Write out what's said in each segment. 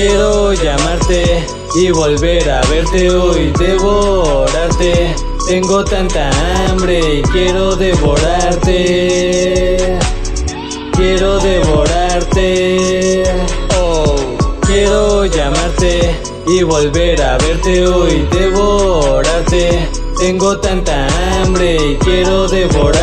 Quiero llamarte y volver a verte hoy, devorarte. Tengo tanta hambre y quiero devorarte. Quiero devorarte. Oh, quiero llamarte y volver a verte hoy, devorarte. Tengo tanta hambre y quiero devorarte.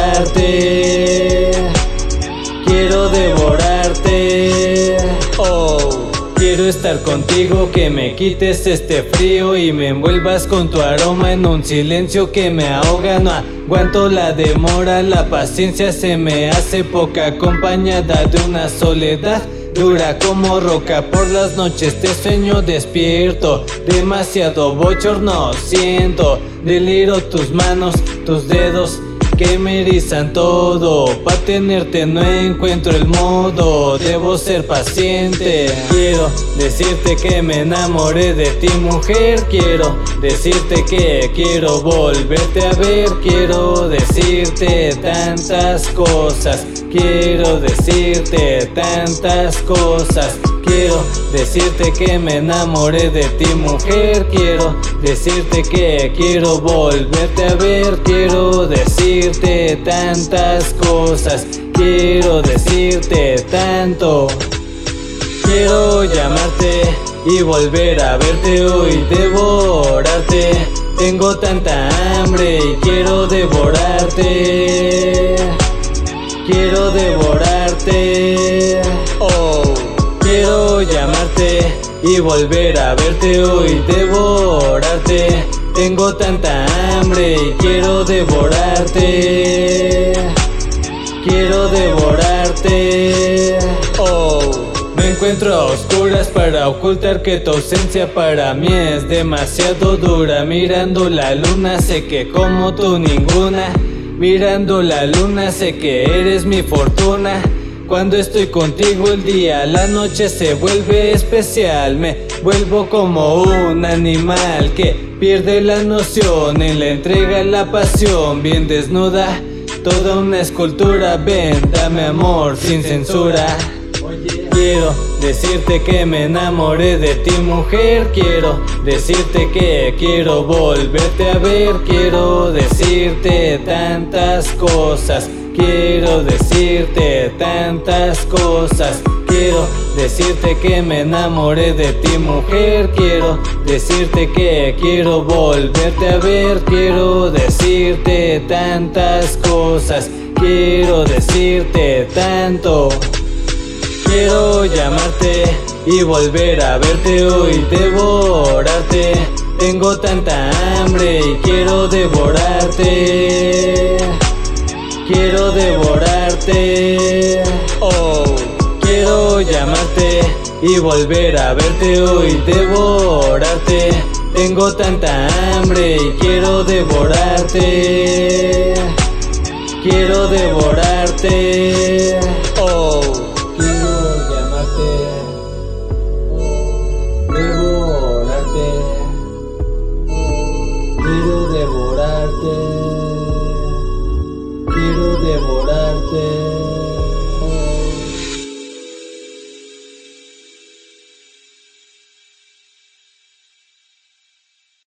Quiero estar contigo, que me quites este frío y me envuelvas con tu aroma en un silencio que me ahoga. No aguanto la demora, la paciencia se me hace poca acompañada de una soledad. Dura como roca por las noches te sueño despierto Demasiado bochorno siento Deliro tus manos, tus dedos que me erizan todo. Pa' tenerte no encuentro el modo, debo ser paciente. Quiero decirte que me enamoré de ti, mujer. Quiero decirte que quiero volverte a ver. Quiero decirte tantas cosas. Quiero decirte tantas cosas. Quiero decirte que me enamoré de ti mujer Quiero decirte que quiero volverte a ver Quiero decirte tantas cosas. Quiero decirte tanto. Quiero llamarte y volver a verte hoy Devorarte. Tengo tanta hambre y quiero devorarte. Quiero devorarte. Llamarte y volver a verte hoy, devorarte. Tengo tanta hambre y quiero devorarte. Quiero devorarte. Oh. Me encuentro a oscuras para ocultar que tu ausencia para mí es demasiado dura. Mirando la luna sé que como tú ninguna. Mirando la luna sé que eres mi fortuna. Cuando estoy contigo el día, la noche se vuelve especial. Me vuelvo como un animal que pierde la noción en la entrega la pasión. Bien desnuda, toda una escultura. Ven, dame amor sin censura. Quiero decirte que me enamoré de ti mujer Quiero decirte que quiero volverte a ver Quiero decirte tantas cosas Quiero decirte tantas cosas Quiero decirte que me enamoré de ti mujer. Quiero decirte que quiero volverte a ver. Quiero decirte tantas cosas. Quiero decirte tanto. Quiero llamarte y volver a verte hoy Devorarte. Tengo tanta hambre y quiero devorarte. Quiero devorarte. Y volver a verte hoy, devorarte. Tengo tanta hambre y quiero devorarte. Quiero devorarte.